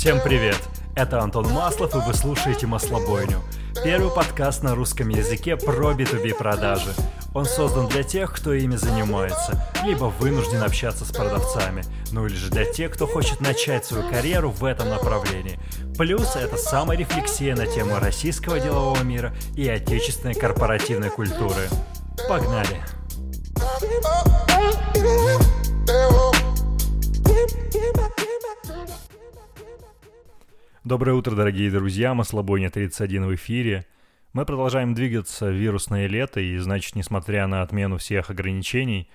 Всем привет! Это Антон Маслов, и вы слушаете «Маслобойню». Первый подкаст на русском языке про B2B продажи. Он создан для тех, кто ими занимается, либо вынужден общаться с продавцами, ну или же для тех, кто хочет начать свою карьеру в этом направлении. Плюс это саморефлексия на тему российского делового мира и отечественной корпоративной культуры. Погнали! Доброе утро, дорогие друзья, Маслобойня 31 в эфире. Мы продолжаем двигаться в вирусное лето, и значит, несмотря на отмену всех ограничений,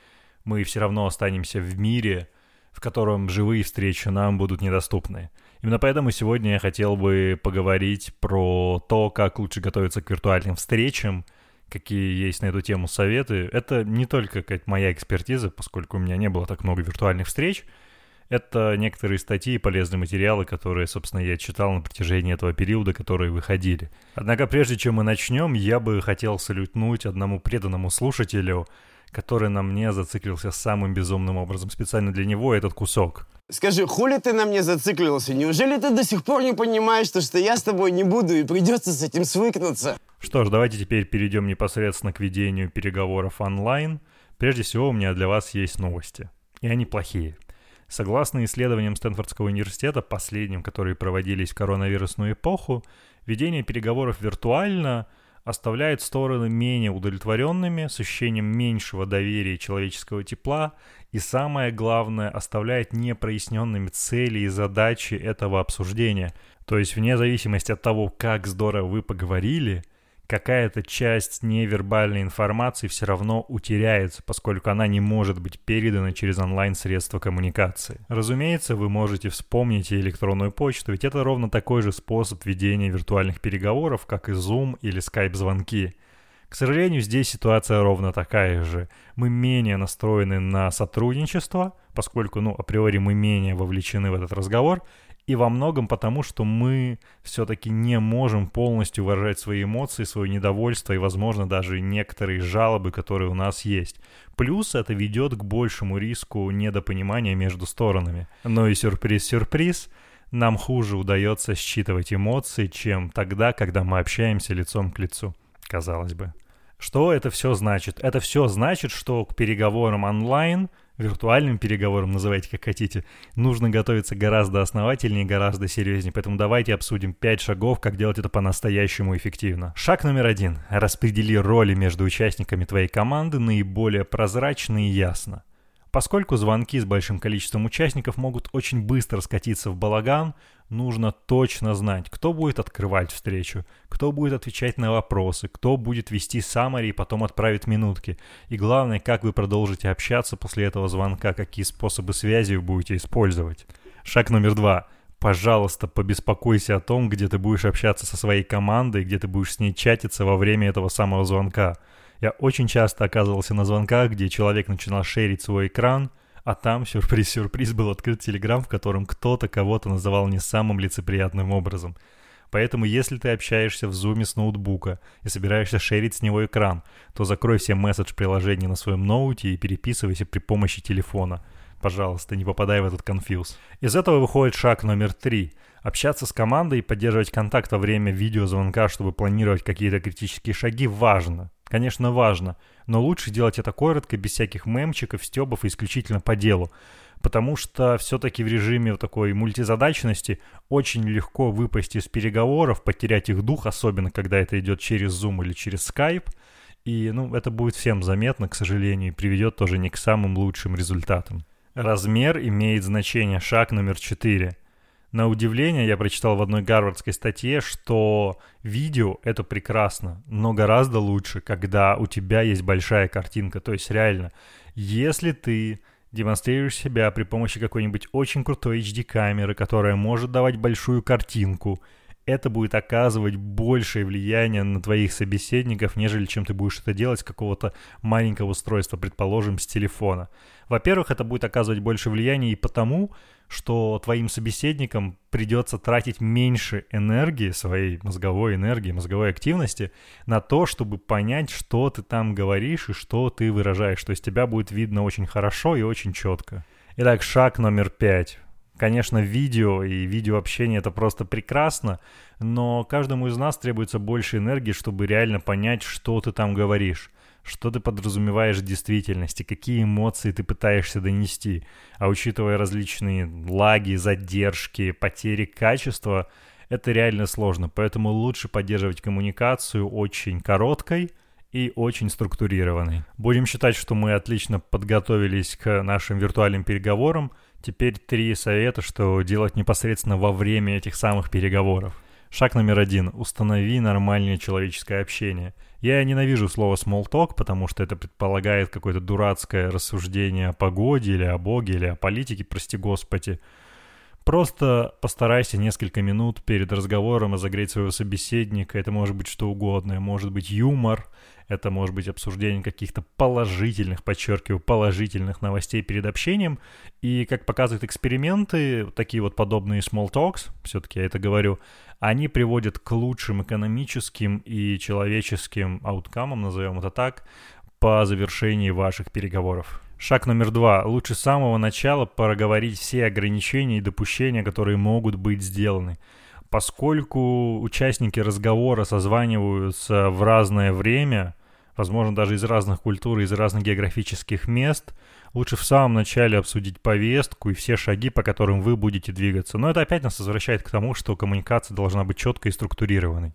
мы все равно останемся в мире, в котором живые встречи нам будут недоступны. Именно поэтому сегодня я хотел бы поговорить про то, как лучше готовиться к виртуальным встречам, какие есть на эту тему советы. Это не только моя экспертиза, поскольку у меня не было так много виртуальных встреч – это некоторые статьи и полезные материалы, которые, собственно, я читал на протяжении этого периода, которые выходили. Однако, прежде чем мы начнем, я бы хотел салютнуть одному преданному слушателю, который на мне зациклился самым безумным образом. Специально для него этот кусок. Скажи, хули ты на мне зациклился? Неужели ты до сих пор не понимаешь, что, что я с тобой не буду и придется с этим свыкнуться? Что ж, давайте теперь перейдем непосредственно к ведению переговоров онлайн. Прежде всего, у меня для вас есть новости. И они плохие. Согласно исследованиям Стэнфордского университета, последним, которые проводились в коронавирусную эпоху, ведение переговоров виртуально оставляет стороны менее удовлетворенными, с ощущением меньшего доверия человеческого тепла и, самое главное, оставляет непроясненными цели и задачи этого обсуждения. То есть вне зависимости от того, как здорово вы поговорили – какая-то часть невербальной информации все равно утеряется, поскольку она не может быть передана через онлайн-средства коммуникации. Разумеется, вы можете вспомнить и электронную почту, ведь это ровно такой же способ ведения виртуальных переговоров, как и Zoom или Skype-звонки. К сожалению, здесь ситуация ровно такая же. Мы менее настроены на сотрудничество, поскольку, ну, априори мы менее вовлечены в этот разговор, и во многом потому, что мы все-таки не можем полностью выражать свои эмоции, свое недовольство и, возможно, даже некоторые жалобы, которые у нас есть. Плюс это ведет к большему риску недопонимания между сторонами. Но и сюрприз-сюрприз, нам хуже удается считывать эмоции, чем тогда, когда мы общаемся лицом к лицу, казалось бы. Что это все значит? Это все значит, что к переговорам онлайн – виртуальным переговорам, называйте как хотите, нужно готовиться гораздо основательнее, гораздо серьезнее. Поэтому давайте обсудим 5 шагов, как делать это по-настоящему эффективно. Шаг номер один. Распредели роли между участниками твоей команды наиболее прозрачно и ясно. Поскольку звонки с большим количеством участников могут очень быстро скатиться в балаган, нужно точно знать, кто будет открывать встречу, кто будет отвечать на вопросы, кто будет вести саммари и потом отправит минутки. И главное, как вы продолжите общаться после этого звонка, какие способы связи вы будете использовать. Шаг номер два. Пожалуйста, побеспокойся о том, где ты будешь общаться со своей командой, где ты будешь с ней чатиться во время этого самого звонка. Я очень часто оказывался на звонках, где человек начинал шерить свой экран, а там, сюрприз-сюрприз, был открыт телеграм, в котором кто-то кого-то называл не самым лицеприятным образом. Поэтому если ты общаешься в зуме с ноутбука и собираешься шерить с него экран, то закрой все месседж-приложения на своем ноуте и переписывайся при помощи телефона. Пожалуйста, не попадай в этот конфьюз. Из этого выходит шаг номер три. Общаться с командой и поддерживать контакт во время видеозвонка, чтобы планировать какие-то критические шаги, важно. Конечно, важно, но лучше делать это коротко, без всяких мемчиков, стебов и исключительно по делу. Потому что все-таки в режиме такой мультизадачности очень легко выпасть из переговоров, потерять их дух, особенно когда это идет через Zoom или через Skype. И ну, это будет всем заметно, к сожалению, и приведет тоже не к самым лучшим результатам. Размер имеет значение. Шаг номер четыре – на удивление, я прочитал в одной гарвардской статье, что видео — это прекрасно, но гораздо лучше, когда у тебя есть большая картинка. То есть реально, если ты демонстрируешь себя при помощи какой-нибудь очень крутой HD-камеры, которая может давать большую картинку, это будет оказывать большее влияние на твоих собеседников, нежели чем ты будешь это делать с какого-то маленького устройства, предположим, с телефона. Во-первых, это будет оказывать больше влияния и потому, что твоим собеседникам придется тратить меньше энергии, своей мозговой энергии, мозговой активности на то, чтобы понять, что ты там говоришь и что ты выражаешь. То есть тебя будет видно очень хорошо и очень четко. Итак, шаг номер пять. Конечно, видео и видеообщение это просто прекрасно, но каждому из нас требуется больше энергии, чтобы реально понять, что ты там говоришь, что ты подразумеваешь в действительности, какие эмоции ты пытаешься донести. А учитывая различные лаги, задержки, потери качества, это реально сложно. Поэтому лучше поддерживать коммуникацию очень короткой – и очень структурированный. Будем считать, что мы отлично подготовились к нашим виртуальным переговорам. Теперь три совета, что делать непосредственно во время этих самых переговоров. Шаг номер один. Установи нормальное человеческое общение. Я ненавижу слово small talk, потому что это предполагает какое-то дурацкое рассуждение о погоде или о боге или о политике, прости господи. Просто постарайся несколько минут перед разговором разогреть своего собеседника. Это может быть что угодно. Может быть юмор, это может быть обсуждение каких-то положительных, подчеркиваю, положительных новостей перед общением. И, как показывают эксперименты, такие вот подобные small talks, все-таки я это говорю, они приводят к лучшим экономическим и человеческим ауткамам, назовем это так, по завершении ваших переговоров. Шаг номер два. Лучше с самого начала проговорить все ограничения и допущения, которые могут быть сделаны поскольку участники разговора созваниваются в разное время, возможно, даже из разных культур, из разных географических мест, лучше в самом начале обсудить повестку и все шаги, по которым вы будете двигаться. Но это опять нас возвращает к тому, что коммуникация должна быть четкой и структурированной.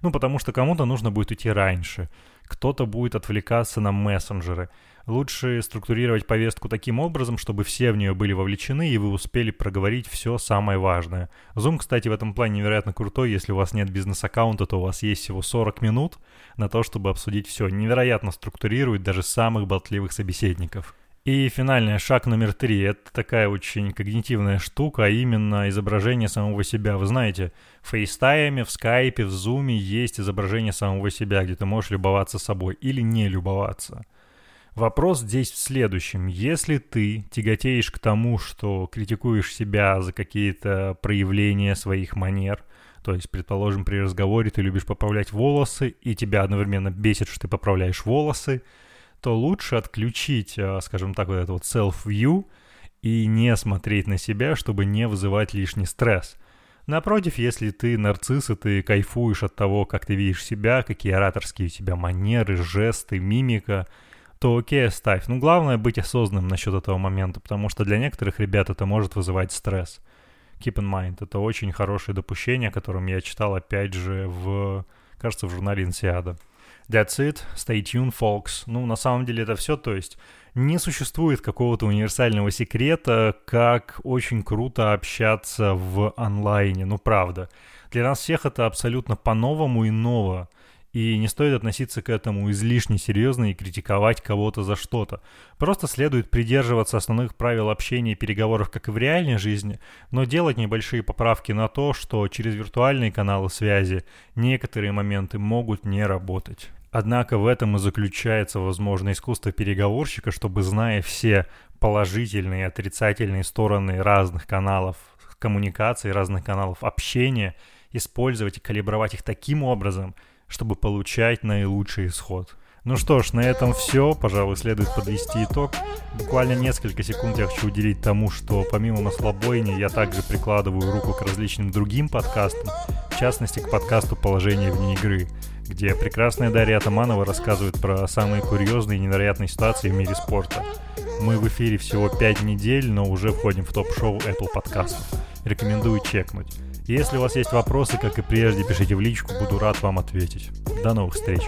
Ну, потому что кому-то нужно будет идти раньше, кто-то будет отвлекаться на мессенджеры, Лучше структурировать повестку таким образом, чтобы все в нее были вовлечены, и вы успели проговорить все самое важное. Zoom, кстати, в этом плане невероятно крутой. Если у вас нет бизнес-аккаунта, то у вас есть всего 40 минут на то, чтобы обсудить все. Невероятно структурирует даже самых болтливых собеседников. И финальный шаг номер три – это такая очень когнитивная штука, а именно изображение самого себя. Вы знаете, в FaceTime, в Skype, в Zoom есть изображение самого себя, где ты можешь любоваться собой или не любоваться – Вопрос здесь в следующем. Если ты тяготеешь к тому, что критикуешь себя за какие-то проявления своих манер, то есть, предположим, при разговоре ты любишь поправлять волосы, и тебя одновременно бесит, что ты поправляешь волосы, то лучше отключить, а, скажем так, вот это вот self-view и не смотреть на себя, чтобы не вызывать лишний стресс. Напротив, если ты нарцисс, и ты кайфуешь от того, как ты видишь себя, какие ораторские у тебя манеры, жесты, мимика – то окей, оставь. Ну, главное быть осознанным насчет этого момента, потому что для некоторых ребят это может вызывать стресс. Keep in mind. Это очень хорошее допущение, о котором я читал, опять же, в, кажется, в журнале Инсиада. That's it. Stay tuned, folks. Ну, на самом деле это все, то есть не существует какого-то универсального секрета, как очень круто общаться в онлайне, ну правда. Для нас всех это абсолютно по-новому и ново. И не стоит относиться к этому излишне серьезно и критиковать кого-то за что-то. Просто следует придерживаться основных правил общения и переговоров, как и в реальной жизни, но делать небольшие поправки на то, что через виртуальные каналы связи некоторые моменты могут не работать. Однако в этом и заключается, возможно, искусство переговорщика, чтобы, зная все положительные и отрицательные стороны разных каналов коммуникации, разных каналов общения, использовать и калибровать их таким образом – чтобы получать наилучший исход. Ну что ж, на этом все. Пожалуй, следует подвести итог. Буквально несколько секунд я хочу уделить тому, что помимо маслобойни я также прикладываю руку к различным другим подкастам, в частности к подкасту «Положение вне игры», где прекрасная Дарья Атаманова рассказывает про самые курьезные и невероятные ситуации в мире спорта. Мы в эфире всего 5 недель, но уже входим в топ-шоу Apple подкастов. Рекомендую чекнуть. Если у вас есть вопросы, как и прежде, пишите в личку, буду рад вам ответить. До новых встреч!